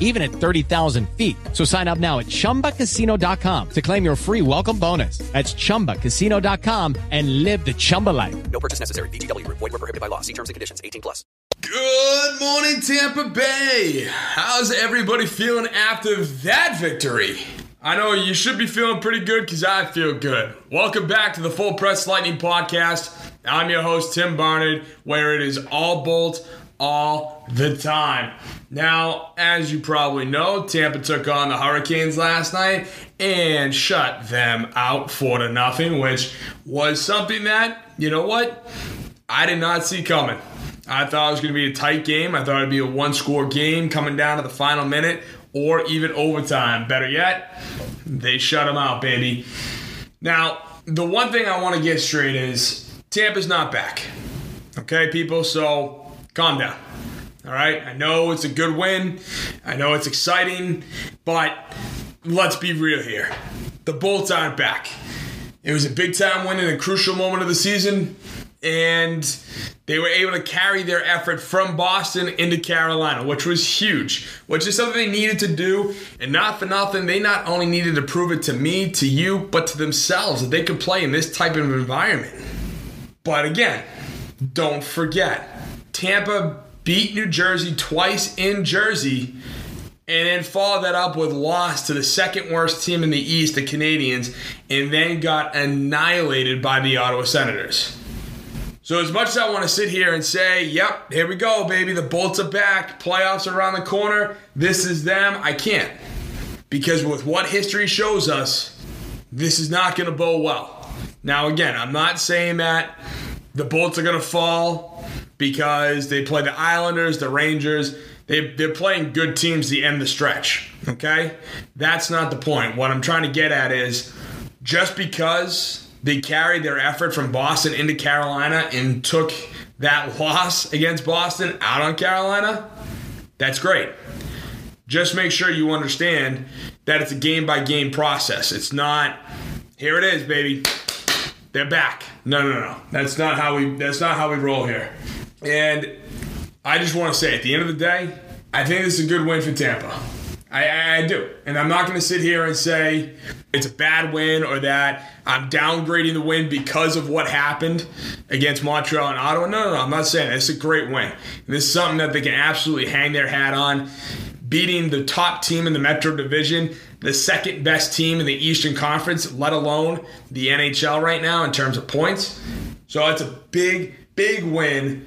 even at 30,000 feet. So sign up now at chumbacasino.com to claim your free welcome bonus. That's chumbacasino.com and live the Chumba life. No purchase necessary. VGW. Void were prohibited by law. See terms and conditions. 18 plus. Good morning, Tampa Bay. How's everybody feeling after that victory? I know you should be feeling pretty good because I feel good. Welcome back to the Full Press Lightning Podcast. I'm your host, Tim Barnard, where it is all bolt all the time. Now, as you probably know, Tampa took on the Hurricanes last night and shut them out four to nothing, which was something that, you know what, I did not see coming. I thought it was going to be a tight game. I thought it'd be a one score game coming down to the final minute or even overtime. Better yet, they shut them out, baby. Now, the one thing I want to get straight is Tampa's not back. Okay, people? So calm down. All right? I know it's a good win. I know it's exciting, but let's be real here. The Bolts aren't back. It was a big time win in a crucial moment of the season, and they were able to carry their effort from Boston into Carolina, which was huge, which is something they needed to do. And not for nothing, they not only needed to prove it to me, to you, but to themselves that they could play in this type of environment. But again, don't forget, Tampa beat New Jersey twice in Jersey and then followed that up with loss to the second worst team in the East, the Canadiens, and then got annihilated by the Ottawa Senators. So as much as I want to sit here and say, yep, here we go, baby, the Bolts are back, playoffs are around the corner, this is them, I can't. Because with what history shows us, this is not going to bode well. Now, again, I'm not saying that the Bolts are going to fall because they play the Islanders, the Rangers. They, they're playing good teams the end the stretch, okay? That's not the point. What I'm trying to get at is just because they carried their effort from Boston into Carolina and took that loss against Boston out on Carolina, that's great. Just make sure you understand that it's a game by game process. It's not, here it is, baby. They're back. No, no, no. That's not how we that's not how we roll here. And I just want to say at the end of the day, I think this is a good win for Tampa. I, I do. And I'm not going to sit here and say it's a bad win or that I'm downgrading the win because of what happened against Montreal and Ottawa. No, no, no. I'm not saying that. It's a great win. And this is something that they can absolutely hang their hat on. Beating the top team in the Metro Division, the second best team in the Eastern Conference, let alone the NHL right now in terms of points. So it's a big, big win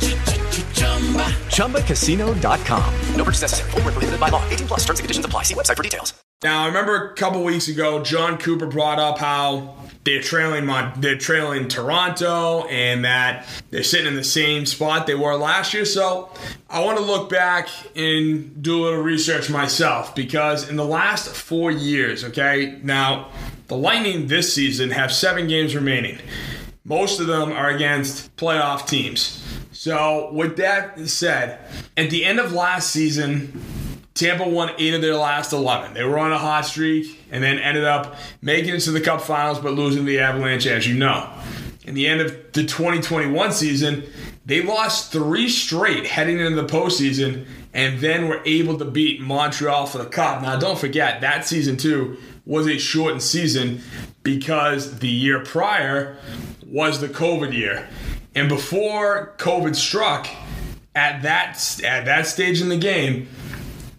ChumbaCasino.com. No purchase necessary. Full prohibited by law. 18 plus terms and conditions apply. See website for details. Now, I remember a couple weeks ago, John Cooper brought up how they're trailing Mon- they're trailing Toronto and that they're sitting in the same spot they were last year. So I want to look back and do a little research myself because in the last four years, okay, now the Lightning this season have seven games remaining. Most of them are against playoff teams. So with that said, at the end of last season, Tampa won eight of their last 11. They were on a hot streak and then ended up making it to the Cup Finals but losing the Avalanche, as you know. In the end of the 2021 season, they lost three straight heading into the postseason and then were able to beat Montreal for the Cup. Now, don't forget, that season, too, was a shortened season because the year prior was the COVID year. And before COVID struck, at that, at that stage in the game,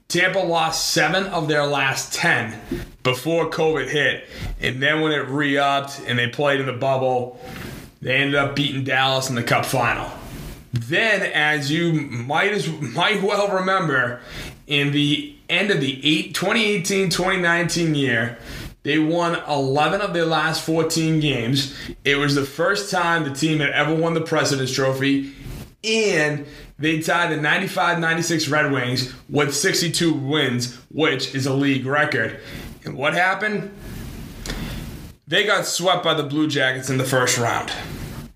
Tampa lost seven of their last 10 before COVID hit. And then when it re upped and they played in the bubble, they ended up beating Dallas in the Cup final. Then, as you might as might well remember, in the end of the 2018-2019 year, they won 11 of their last 14 games. It was the first time the team had ever won the President's Trophy, and they tied the 95 96 Red Wings with 62 wins, which is a league record. And what happened? They got swept by the Blue Jackets in the first round.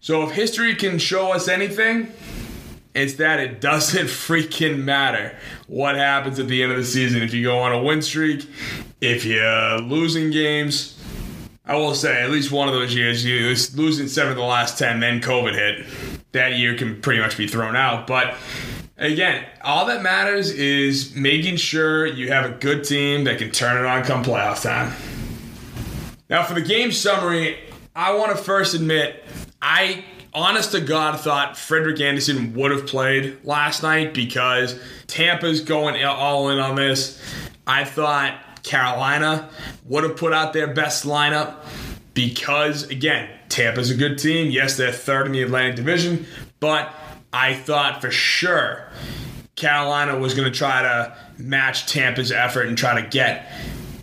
So if history can show us anything, it's that it doesn't freaking matter what happens at the end of the season. If you go on a win streak, if you're losing games, I will say at least one of those years, you losing seven of the last 10, then COVID hit. That year can pretty much be thrown out. But again, all that matters is making sure you have a good team that can turn it on come playoff time. Now, for the game summary, I want to first admit I honest to God, thought Frederik Andersen would have played last night because Tampa's going all in on this. I thought Carolina would have put out their best lineup because, again, Tampa's a good team. Yes, they're third in the Atlantic Division, but I thought for sure Carolina was going to try to match Tampa's effort and try to get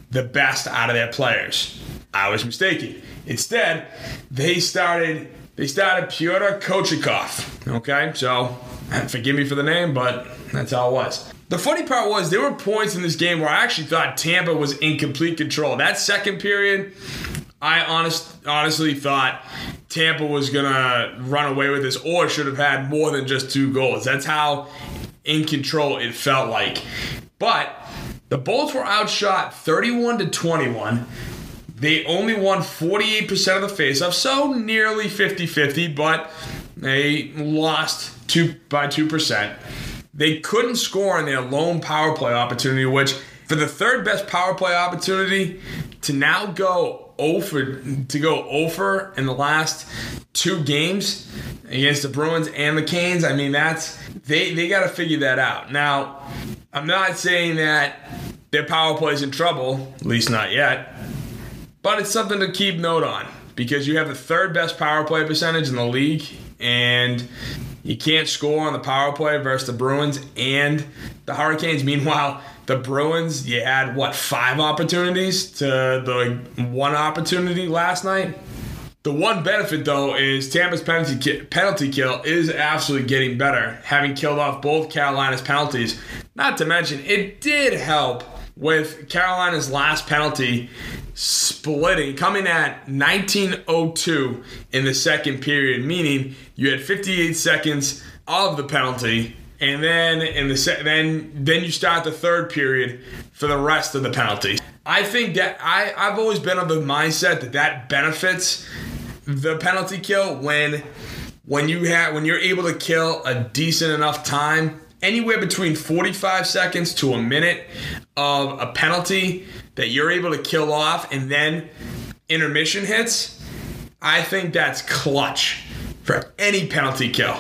the best out of their players. I was mistaken. Instead, they started they started Pyotr Kochetkov. Okay, so forgive me for the name, but that's how it was. The funny part was there were points in this game where I actually thought Tampa was in complete control. That second period, I honest, honestly thought Tampa was gonna run away with this, or should have had more than just two goals. That's how in control it felt like. But the Bolts were outshot 31 to 21. They only won 48% of the faceoffs, so nearly 50 50, but they lost two by 2%. They couldn't score on their lone power play opportunity, which for the third best power play opportunity to now go over to go over in the last two games against the Bruins and the Canes. I mean, that's they they got to figure that out. Now, I'm not saying that their power play is in trouble, at least not yet, but it's something to keep note on because you have the third best power play percentage in the league, and you can't score on the power play versus the Bruins and the Hurricanes. Meanwhile, the Bruins, you had what five opportunities to the one opportunity last night. The one benefit though is Tampa's penalty penalty kill is absolutely getting better, having killed off both Carolina's penalties. Not to mention, it did help with Carolina's last penalty splitting, coming at 1902 in the second period, meaning you had 58 seconds of the penalty, and then in the se- then then you start the third period for the rest of the penalty. I think that I I've always been of the mindset that that benefits the penalty kill when when you have when you're able to kill a decent enough time anywhere between 45 seconds to a minute of a penalty that you're able to kill off and then intermission hits, I think that's clutch for any penalty kill.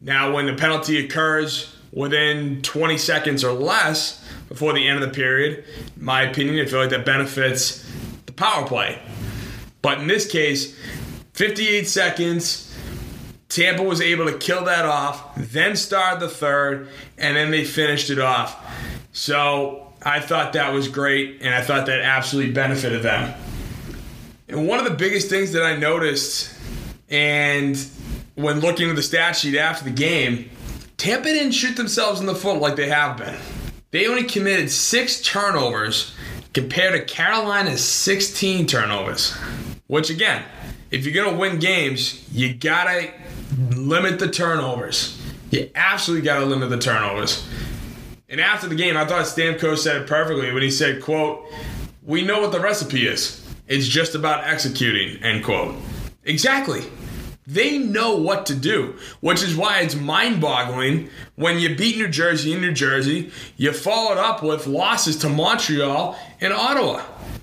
Now, when the penalty occurs within 20 seconds or less before the end of the period, my opinion, I feel like that benefits the power play. But in this case, 58 seconds, Tampa was able to kill that off, then start the third, and then they finished it off. So I thought that was great, and I thought that absolutely benefited them. And one of the biggest things that I noticed, and when looking at the stat sheet after the game, Tampa didn't shoot themselves in the foot like they have been. They only committed six turnovers compared to Carolina's 16 turnovers. Which, again, if you're going to win games, you got to limit the turnovers. You absolutely got to limit the turnovers. And after the game, I thought Stamkos said it perfectly when he said, quote, we know what the recipe is. It's just about executing, end quote. Exactly. They know what to do, which is why it's mind boggling when you beat New Jersey in New Jersey, you followed up with losses to Montreal and Ottawa.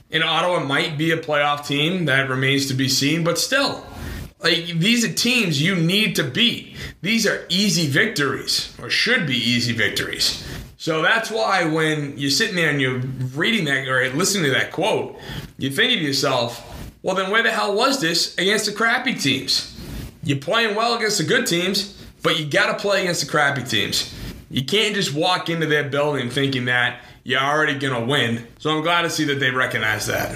And Ottawa might be a playoff team that remains to be seen, but still, like these are teams you need to beat. These are easy victories, or should be easy victories. So that's why when you're sitting there and you're reading that or listening to that quote, you think to yourself, well, then where the hell was this against the crappy teams? You're playing well against the good teams, but you got to play against the crappy teams. You can't just walk into their building thinking that you're already going to win. So I'm glad to see that they recognize that.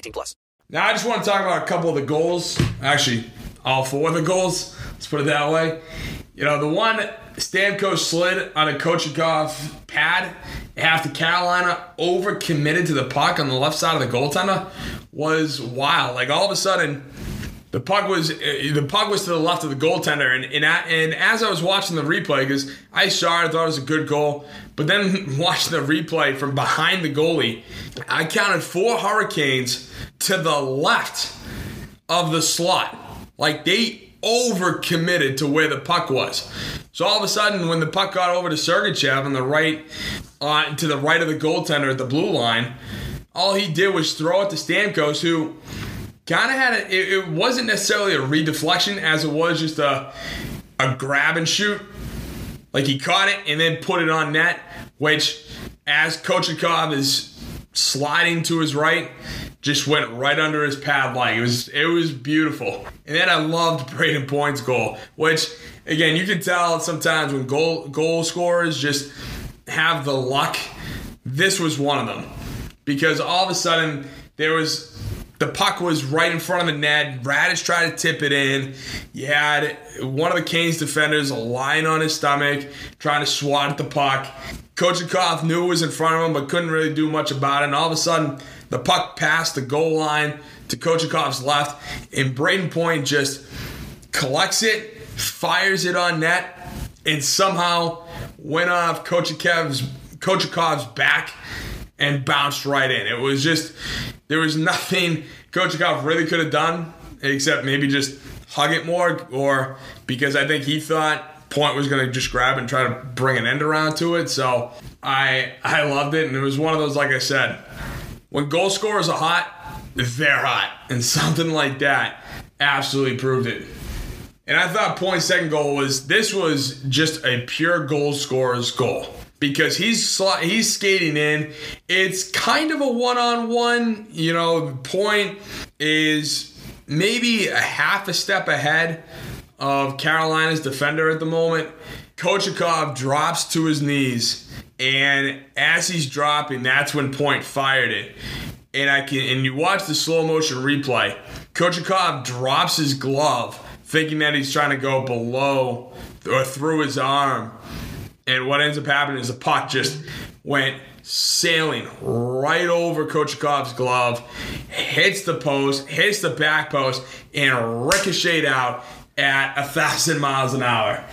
18 plus. Now I just want to talk about a couple of the goals. Actually, all four of the goals. Let's put it that way. You know, the one Stamkos slid on a Kochikov pad after Carolina overcommitted to the puck on the left side of the goaltender was wild. Like all of a sudden, the puck was uh, the puck was to the left of the goaltender, and and, and as I was watching the replay, because I saw it, I thought it was a good goal, but then watching the replay from behind the goalie, I counted four Hurricanes to the left of the slot, like they overcommitted to where the puck was. So all of a sudden, when the puck got over to Sergachev on the right, uh, to the right of the goaltender at the blue line, all he did was throw it to Stamkos, who kind of had a, it, it, wasn't necessarily a redeflection as it was just a, a grab and shoot. Like he caught it and then put it on net, which as Kochikov is sliding to his right, just went right under his pad leg. It was it was beautiful. And then I loved Brayden Point's goal, which again you can tell sometimes when goal goal scorers just have the luck. This was one of them because all of a sudden there was the puck was right in front of the net. Raddysh tried to tip it in. You had one of the Canes defenders lying on his stomach, trying to swat at the puck. Kochikov knew it was in front of him, but couldn't really do much about it. And all of a sudden, the puck passed the goal line to Kochikov's left, and Brayden Point just collects it, fires it on net, and somehow went off Kochikov's Kochekov's back and bounced right in. It was just, there was nothing Kochekov really could have done except maybe just hug it more, or because I think he thought Point was going to just grab and try to bring an end around to it. So I I loved it, and it was one of those, like I said, when goal scorers are hot, they're hot, and something like that absolutely proved it. And I thought Point's second goal was this was just a pure goal scorer's goal because he's he's skating in. It's kind of a one on one. You know, Point is maybe a half a step ahead of Carolina's defender at the moment. Kochekov drops to his knees, and as he's dropping, that's when Point fired it. And I can and you watch the slow motion replay. Kochekov drops his glove, thinking that he's trying to go below or through his arm. And what ends up happening is the puck just went sailing right over Kochekov's glove, hits the post, hits the back post, and ricocheted out at a thousand miles an hour.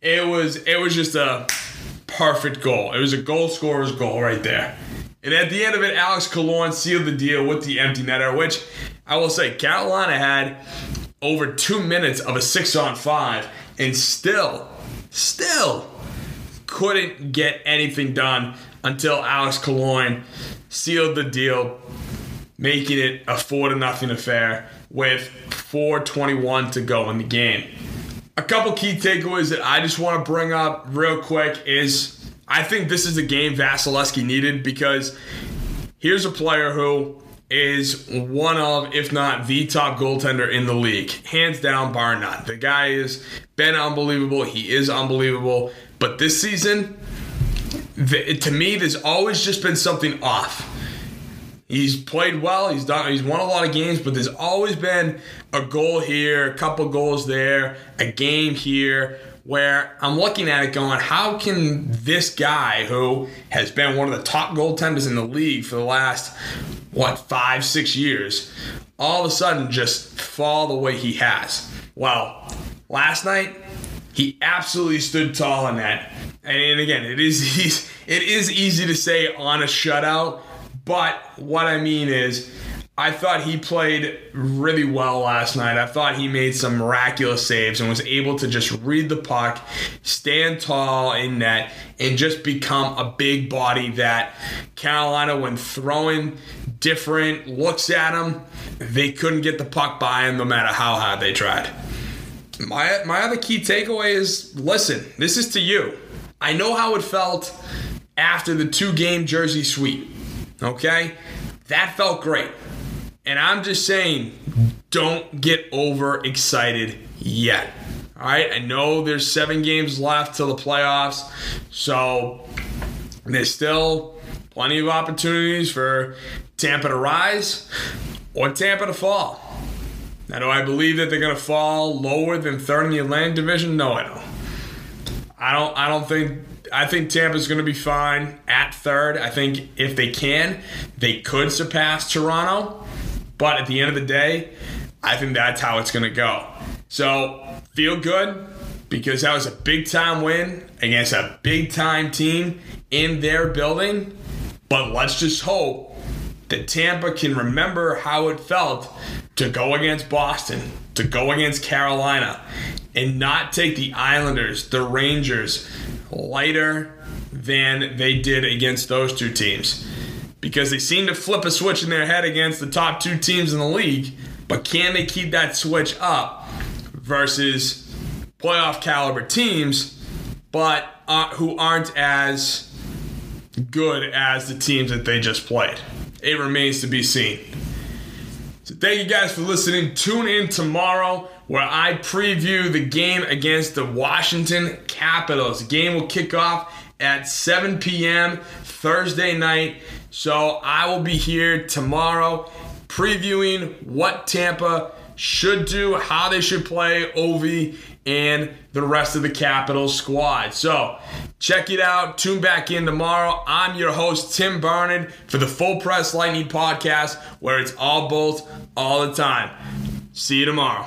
It was it was just a perfect goal. It was a goal scorer's goal right there. And at the end of it, Alex Killorn sealed the deal with the empty netter, which I will say Carolina had over two minutes of a six on five and still, still couldn't get anything done until Alex Killorn sealed the deal, making it a four to nothing affair with 4:21 to go in the game. A couple key takeaways that I just want to bring up real quick is I think this is a game Vasilevskiy needed because here's a player who is one of, if not the top goaltender in the league, hands down, bar none. The guy has been unbelievable. He is unbelievable. But this season, to me, there's always just been something off. He's played well. He's done. He's won a lot of games, but there's always been a goal here, a couple goals there, a game here, where I'm looking at it going, how can this guy who has been one of the top goaltenders in the league for the last what five, six years, all of a sudden just fall the way he has? Well, last night he absolutely stood tall in that. And again, it is it is easy to say on a shutout, but what I mean is I thought he played really well last night. I thought he made some miraculous saves and was able to just read the puck, stand tall in net, and just become a big body that Carolina, when throwing different looks at him, they couldn't get the puck by him no matter how hard they tried. My, my other key takeaway is listen, this is to you. I know how it felt after the two game jersey sweep. Okay? That felt great. And I'm just saying, don't get overexcited yet. All right, I know there's seven games left till the playoffs, so there's still plenty of opportunities for Tampa to rise or Tampa to fall. Now, do I believe that they're going to fall lower than third in the Atlantic Division? No, I don't. I don't. I don't think. I think Tampa's going to be fine at third. I think if they can, they could surpass Toronto. But at the end of the day, I think that's how it's going to go. So feel good because that was a big time win against a big time team in their building. But let's just hope that Tampa can remember how it felt to go against Boston, to go against Carolina, and not take the Islanders, the Rangers, lighter than they did against those two teams. Because they seem to flip a switch in their head against the top two teams in the league, but can they keep that switch up versus playoff caliber teams, but uh, who aren't as good as the teams that they just played? It remains to be seen. So thank you guys for listening. Tune in tomorrow where I preview the game against the Washington Capitals. The game will kick off at 7 p.m. Thursday night. So I will be here tomorrow previewing what Tampa should do, how they should play Ovi and the rest of the Capitals squad. So check it out. Tune back in tomorrow. I'm your host, Tim Barnard, for the Full Press Lightning podcast, where it's all Bolts all the time. See you tomorrow.